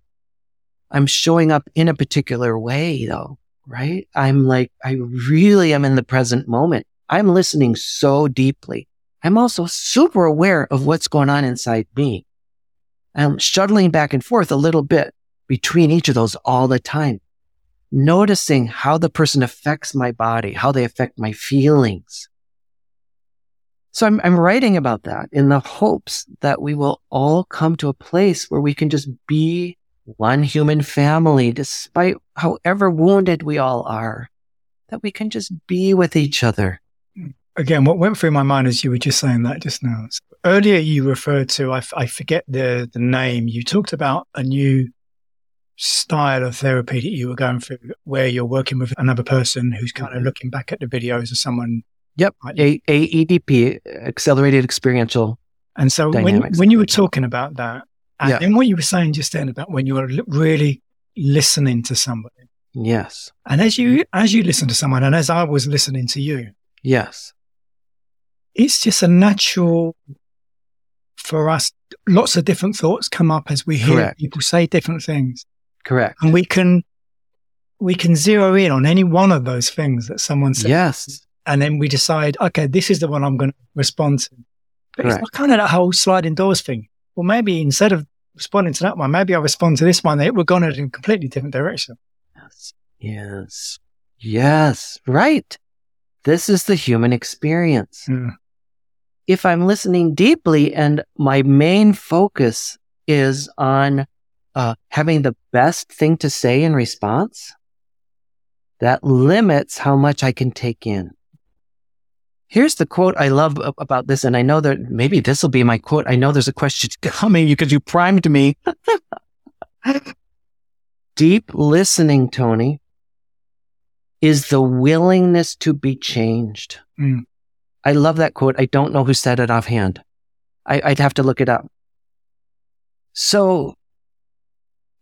I'm showing up in a particular way though, right? I'm like, I really am in the present moment. I'm listening so deeply. I'm also super aware of what's going on inside me. I'm shuttling back and forth a little bit between each of those all the time, noticing how the person affects my body, how they affect my feelings, so I'm, I'm writing about that in the hopes that we will all come to a place where we can just be one human family, despite however wounded we all are, that we can just be with each other. Again, what went through my mind as you were just saying that just now. Earlier, you referred to, I, I forget the, the name, you talked about a new style of therapy that you were going through where you're working with another person who's kind of looking back at the videos of someone Yep. A- AEDP, accelerated experiential. And so when, when you were talking about that, and yeah. then what you were saying just then about when you were really listening to somebody. Yes. And as you, as you listen to someone and as I was listening to you. Yes. It's just a natural for us. Lots of different thoughts come up as we hear Correct. people say different things. Correct. And we can, we can zero in on any one of those things that someone says. Yes and then we decide, okay, this is the one I'm going to respond to. But Correct. it's kind of that whole sliding doors thing. Well, maybe instead of responding to that one, maybe I respond to this one. We're going in a completely different direction. Yes. Yes. Yes. Right. This is the human experience. Mm. If I'm listening deeply and my main focus is on uh, having the best thing to say in response, that limits how much I can take in. Here's the quote I love about this. And I know that maybe this will be my quote. I know there's a question *laughs* coming because you primed me. *laughs* Deep listening, Tony, is the willingness to be changed. Mm. I love that quote. I don't know who said it offhand. I, I'd have to look it up. So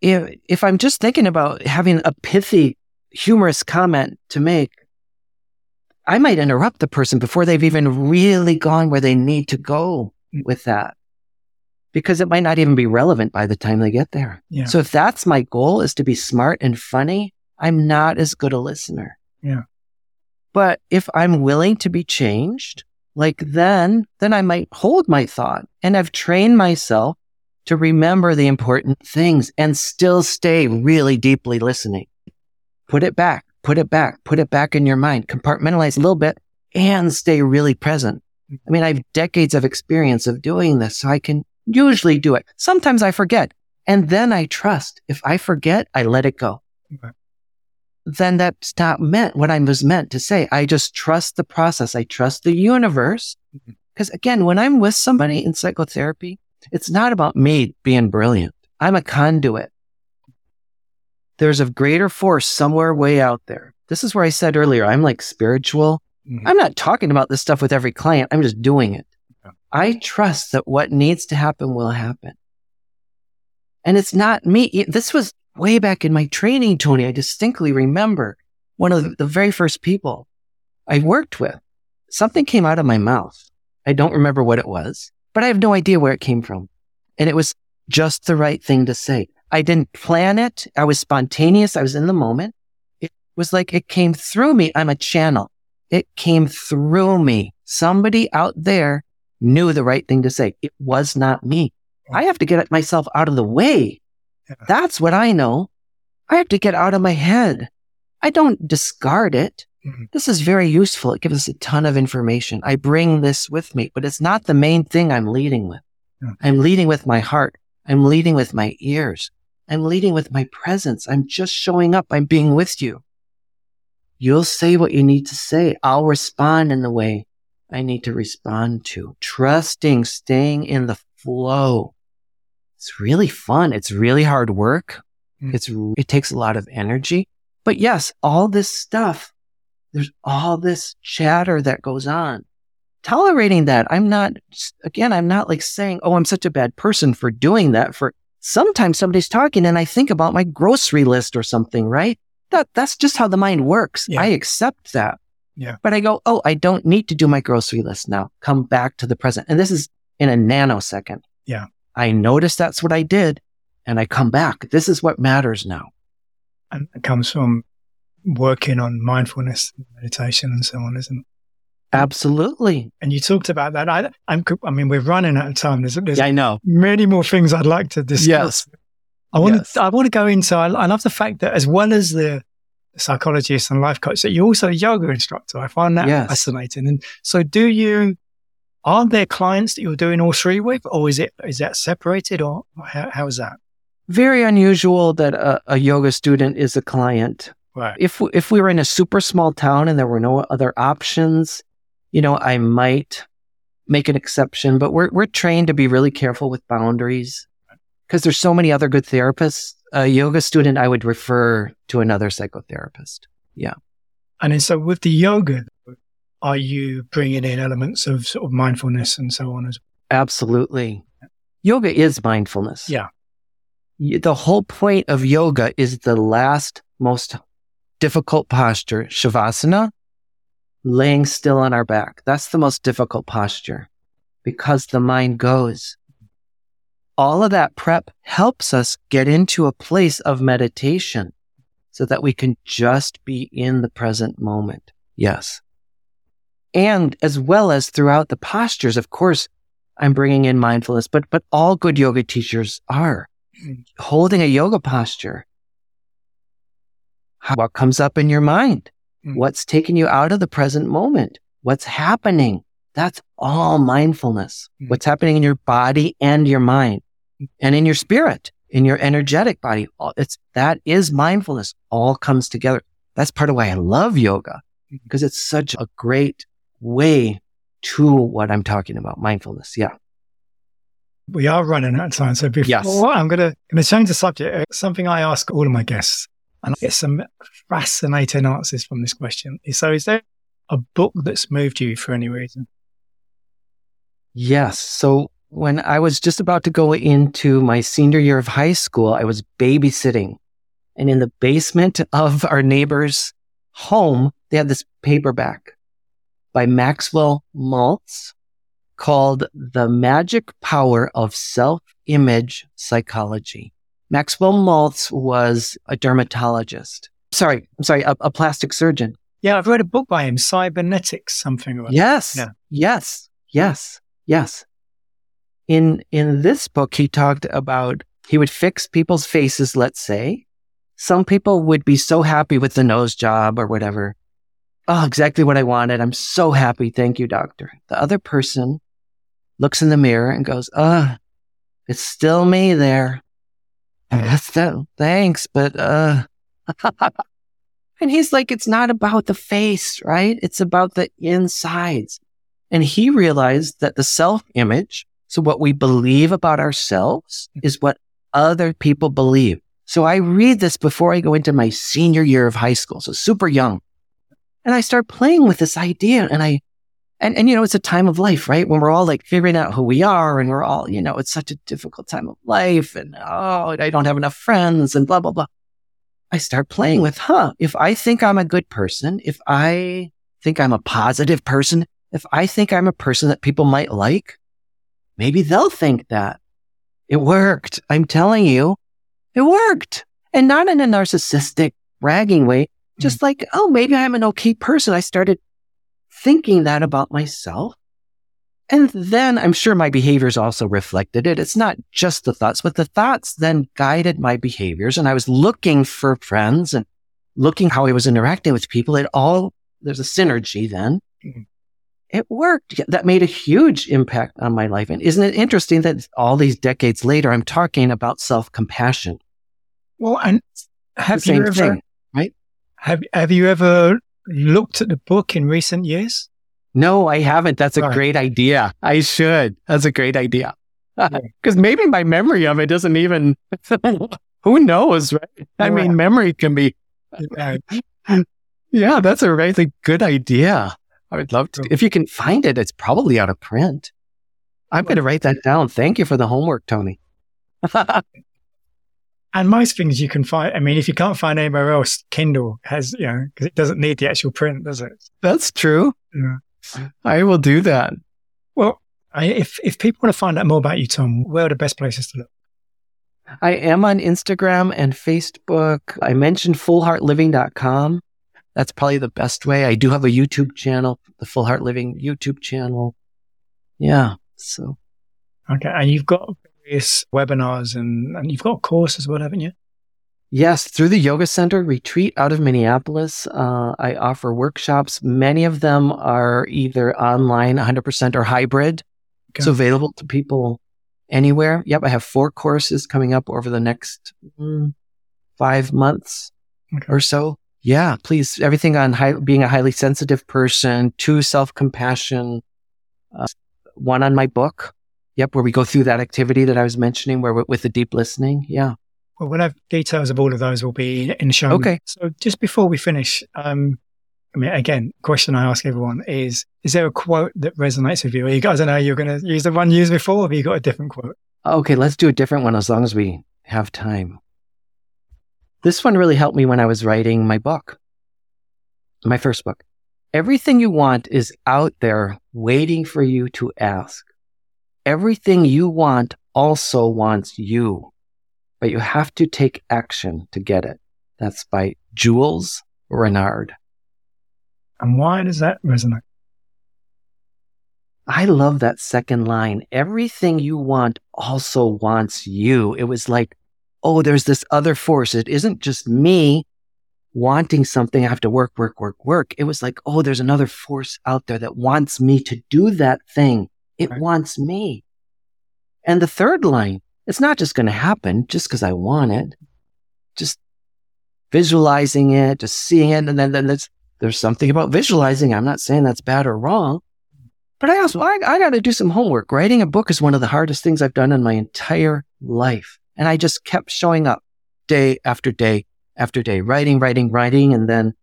if, if I'm just thinking about having a pithy, humorous comment to make, I might interrupt the person before they've even really gone where they need to go mm. with that because it might not even be relevant by the time they get there. Yeah. So if that's my goal is to be smart and funny, I'm not as good a listener. Yeah. But if I'm willing to be changed, like then, then I might hold my thought and I've trained myself to remember the important things and still stay really deeply listening. Put it back, put it back, put it back in your mind, compartmentalize a little bit and stay really present. I mean, I have decades of experience of doing this, so I can usually do it. Sometimes I forget and then I trust. If I forget, I let it go. Okay. Then that's not meant what I was meant to say. I just trust the process. I trust the universe. Mhm. Because again, when I'm with somebody in psychotherapy, it's not about me being brilliant. I'm a conduit. There's a greater force somewhere way out there. This is where I said earlier, I'm like spiritual. Mhm. I'm not talking about this stuff with every client. I'm just doing it. Yeah. I trust that what needs to happen will happen. And it's not me. This was way back in my training, Tony. I distinctly remember one of the very first people I worked with. Something came out of my mouth. I don't remember what it was, but I have no idea where it came from. And it was just the right thing to say. I didn't plan it. I was spontaneous. I was in the moment. It was like it came through me. I'm a channel. It came through me. Somebody out there knew the right thing to say. It was not me. I have to get myself out of the way. That's what I know. I have to get out of my head. I don't discard it. Mhm. This is very useful. It gives us a ton of information. I bring this with me, but it's not the main thing I'm leading with. Yeah. I'm leading with my heart. I'm leading with my ears. I'm leading with my presence. I'm just showing up. I'm being with you. You'll say what you need to say. I'll respond in the way I need to respond to. Trusting, staying in the flow. It's really fun. It's really hard work. Mm. It's, it takes a lot of energy. But yes, all this stuff, there's all this chatter that goes on. Tolerating that. I'm not, again, I'm not like saying, oh, I'm such a bad person for doing that. For sometimes somebody's talking and I think about my grocery list or something, right? That, that's just how the mind works. Yeah. I accept that. Yeah. But I go, oh, I don't need to do my grocery list now. Come back to the present. And this is in a nanosecond. Yeah. I notice that's what I did and I come back. This is what matters now. And it comes from working on mindfulness, meditation, and so on, isn't it? Absolutely. And you talked about that. I, I'm, I mean, we're running out of time. There's, there's I know. many more things I'd like to discuss. Yes. I want Yes. to, I want to go into, I, I love the fact that as well as the psychologist and life coach, that you're also a yoga instructor. I find that Yes. fascinating. And so do you, are there clients that you're doing all three with or is it, is that separated or how, how is that? Very unusual that a, a yoga student is a client. Right. If if we were in a super small town and there were no other options, you know, I might make an exception. But we're we're trained to be really careful with boundaries because there's so many other good therapists. A yoga student, I would refer to another psychotherapist. Yeah. And then so with the yoga, are you bringing in elements of sort of mindfulness and so on as Absolutely, yoga is mindfulness. Yeah. The whole point of yoga is the last most difficult posture, shavasana, laying still on our back. That's the most difficult posture because the mind goes. All of that prep helps us get into a place of meditation so that we can just be in the present moment. Yes. And as well as throughout the postures, of course, I'm bringing in mindfulness, but, but all good yoga teachers are holding a yoga posture. What comes up in your mind? Mm. What's taking you out of the present moment? What's happening? That's all mindfulness. Mm. What's happening in your body and your mind and in your spirit, in your energetic body. It's, that is mindfulness all comes together. That's part of why I love yoga because it's such a great way to what I'm talking about. Mindfulness. Yeah. We are running out of time. So before Yes. I'm going to going to change the subject, uh, something I ask all of my guests, and I get some fascinating answers from this question. So, is there a book that's moved you for any reason? Yes. So when I was just about to go into my senior year of high school, I was babysitting. And in the basement of our neighbor's home, they had this paperback by Maxwell Maltz called The Magic Power of Self Image Psychology. Maxwell Maltz was a dermatologist. Sorry, I'm sorry, a, a plastic surgeon. Yeah, I've read a book by him, Cybernetics, something. Or. Yes. Yeah. Yes. Yes. Yes. In in this book, he talked about he would fix people's faces, let's say. Some people would be so happy with the nose job or whatever. Oh, exactly what I wanted. I'm so happy. Thank you, doctor. The other person looks in the mirror and goes, uh, it's still me there. *laughs* That. Thanks, but, uh, *laughs* and he's like, it's not about the face, right? It's about the insides. And he realized that the self image, so what we believe about ourselves is what other people believe. So I read this before I go into my senior year of high school. So super young. And I start playing with this idea and I, and, and, you know, it's a time of life, right? When we're all like figuring out who we are and we're all, you know, it's such a difficult time of life and, oh, I don't have enough friends and blah, blah, blah. I start playing with, huh, if I think I'm a good person, if I think I'm a positive person, if I think I'm a person that people might like, maybe they'll think that. It worked. I'm telling you, it worked. And not in a narcissistic bragging way, hmm. just like, oh, maybe I'm an okay person. I started thinking that about myself. And then I'm sure my behaviors also reflected it. It's not just the thoughts, but the thoughts then guided my behaviors. And I was looking for friends and looking how I was interacting with people. It all, there's a synergy then. Mhm. It worked. That made a huge impact on my life. And isn't it interesting that all these decades later, I'm talking about self compassion? Well, and have Same you ever thing. have have you ever looked at the book in recent years? No, I haven't. That's a great idea. I should. That's a great idea. Because *laughs* maybe my memory of it doesn't even, *laughs* who knows, right? I Right. mean, memory can be, *laughs* yeah, that's a really good idea. I would love to. If you can find it, it's probably out of print. I'm going to write that down. Thank you for the homework, Tony. And most things you can find. I mean, if you can't find anywhere else, Kindle has you know because it doesn't need the actual print, does it? That's true. Yeah. I will do that. Well, I, if if people want to find out more about you, Tom, where are the best places to look? I am on Instagram and Facebook. I mentioned fullheartliving.com. That's probably the best way. I do have a YouTube channel, the Full Heart Living YouTube channel. Yeah. So Okay, and you've got various webinars and, and you've got courses, well, haven't you? yes, through the Yoga Center retreat out of Minneapolis, uh, I offer workshops. Many of them are either online, 100% or hybrid. Okay. So available to people anywhere. Yep. I have four courses coming up over the next mm, five months Okay. or so. Yeah. Please. Everything on high, being a highly sensitive person, two self compassion, uh, one on my book. Yep. Where we go through that activity that I was mentioning where with the deep listening. Yeah. Well, we'll have details of all of those will be in the show. Okay. So just before we finish, um, I mean, again, question I ask everyone is: Is there a quote that resonates with you? Are you guys? I know you're going to use the one you used before. Or have you got a different quote? Okay. Let's do a different one as long as we have time. This one really helped me when I was writing my book, my first book. Everything you want is out there waiting for you to ask. Everything you want also wants you, but you have to take action to get it. That's by Jules Renard. And why does that resonate? I love that second line. Everything you want also wants you. It was like, oh, there's this other force. It isn't just me wanting something. I have to work, work, work, work. It was like, oh, there's another force out there that wants me to do that thing. It Right. wants me. And the third line, it's not just going to happen just because I want it. Just visualizing it, just seeing it. And then, then there's, there's something about visualizing. I'm not saying that's bad or wrong But I also, I, I got to do some homework. Writing a book is one of the hardest things I've done in my entire life. And I just kept showing up day after day after day, writing, writing, writing, and then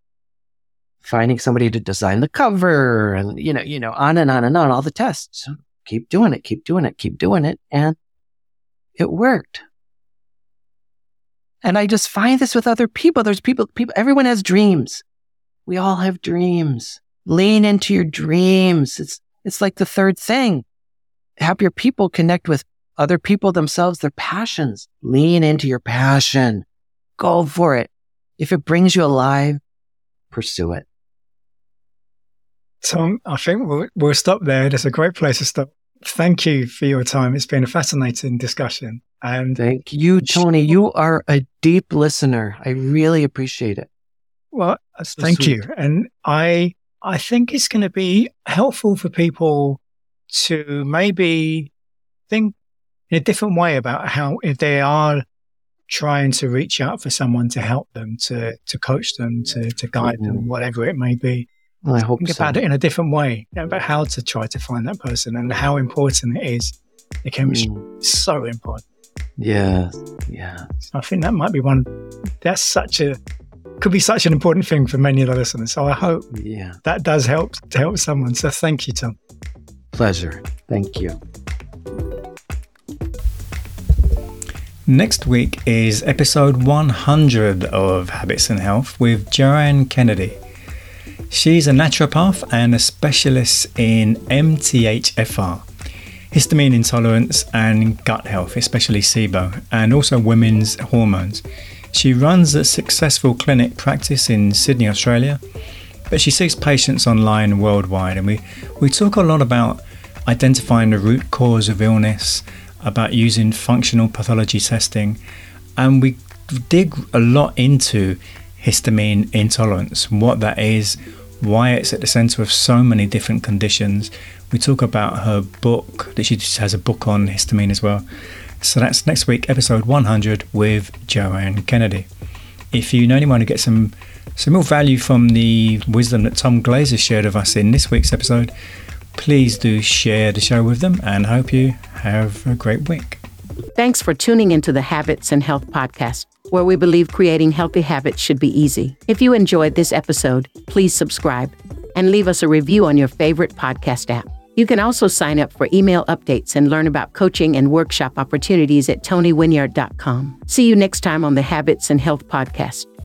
finding somebody to design the cover and, you know, you know, on and on and on, all the tests. Keep doing it, keep doing it, keep doing it. And it worked. And I just find this with other people. There's people, people, everyone has dreams. We all have dreams. Lean into your dreams. It's, it's like the third thing. Have your people connect with other people themselves, their passions. Lean into your passion. Go for it. If it brings you alive, pursue it. Tom, I think we'll, we'll stop there. That's a great place to stop. Thank you for your time. It's been a fascinating discussion. And thank you, Tony. You are a deep listener. I really appreciate it. Well, so thank sweet. you. And I, I think it's going to be helpful for people to maybe think in a different way about how, if they are trying to reach out for someone to help them, to, to coach them, to, to guide mm-hmm. them, whatever it may be. Well, I hope think so. about it in a different way, you know, about how to try to find that person and how important it is. The chemistry mm. is so important. Yeah, yeah. I think that might be one. That's such a could be such an important thing for many of the listeners. So I hope yeah. that does help to help someone. So thank you, Tom. Pleasure. Thank you. Next week is episode 100 of Habits and Health with Joanne Kennedy. She's a naturopath and a specialist in MTHFR, histamine intolerance and gut health, especially SIBO, and also women's hormones. She runs a successful clinic practice in Sydney, Australia, but she sees patients online worldwide. And we, we talk a lot about identifying the root cause of illness about using functional pathology testing, and we dig a lot into histamine intolerance, what that is, why it's at the center of so many different conditions. We talk about her book that she just has a book on histamine as well. So that's next week, episode 100 with Joanne Kennedy. If you know anyone who gets some some real value from the wisdom that Tom Glazer shared with us in this week's episode, please do share the show with them and hope you have a great week. Thanks for tuning into the Habits and Health Podcast, where we believe creating healthy habits should be easy. If you enjoyed this episode, please subscribe and leave us a review on your favorite podcast app. You can also sign up for email updates and learn about coaching and workshop opportunities at tonywinyard.com. See you next time on the Habits and Health Podcast.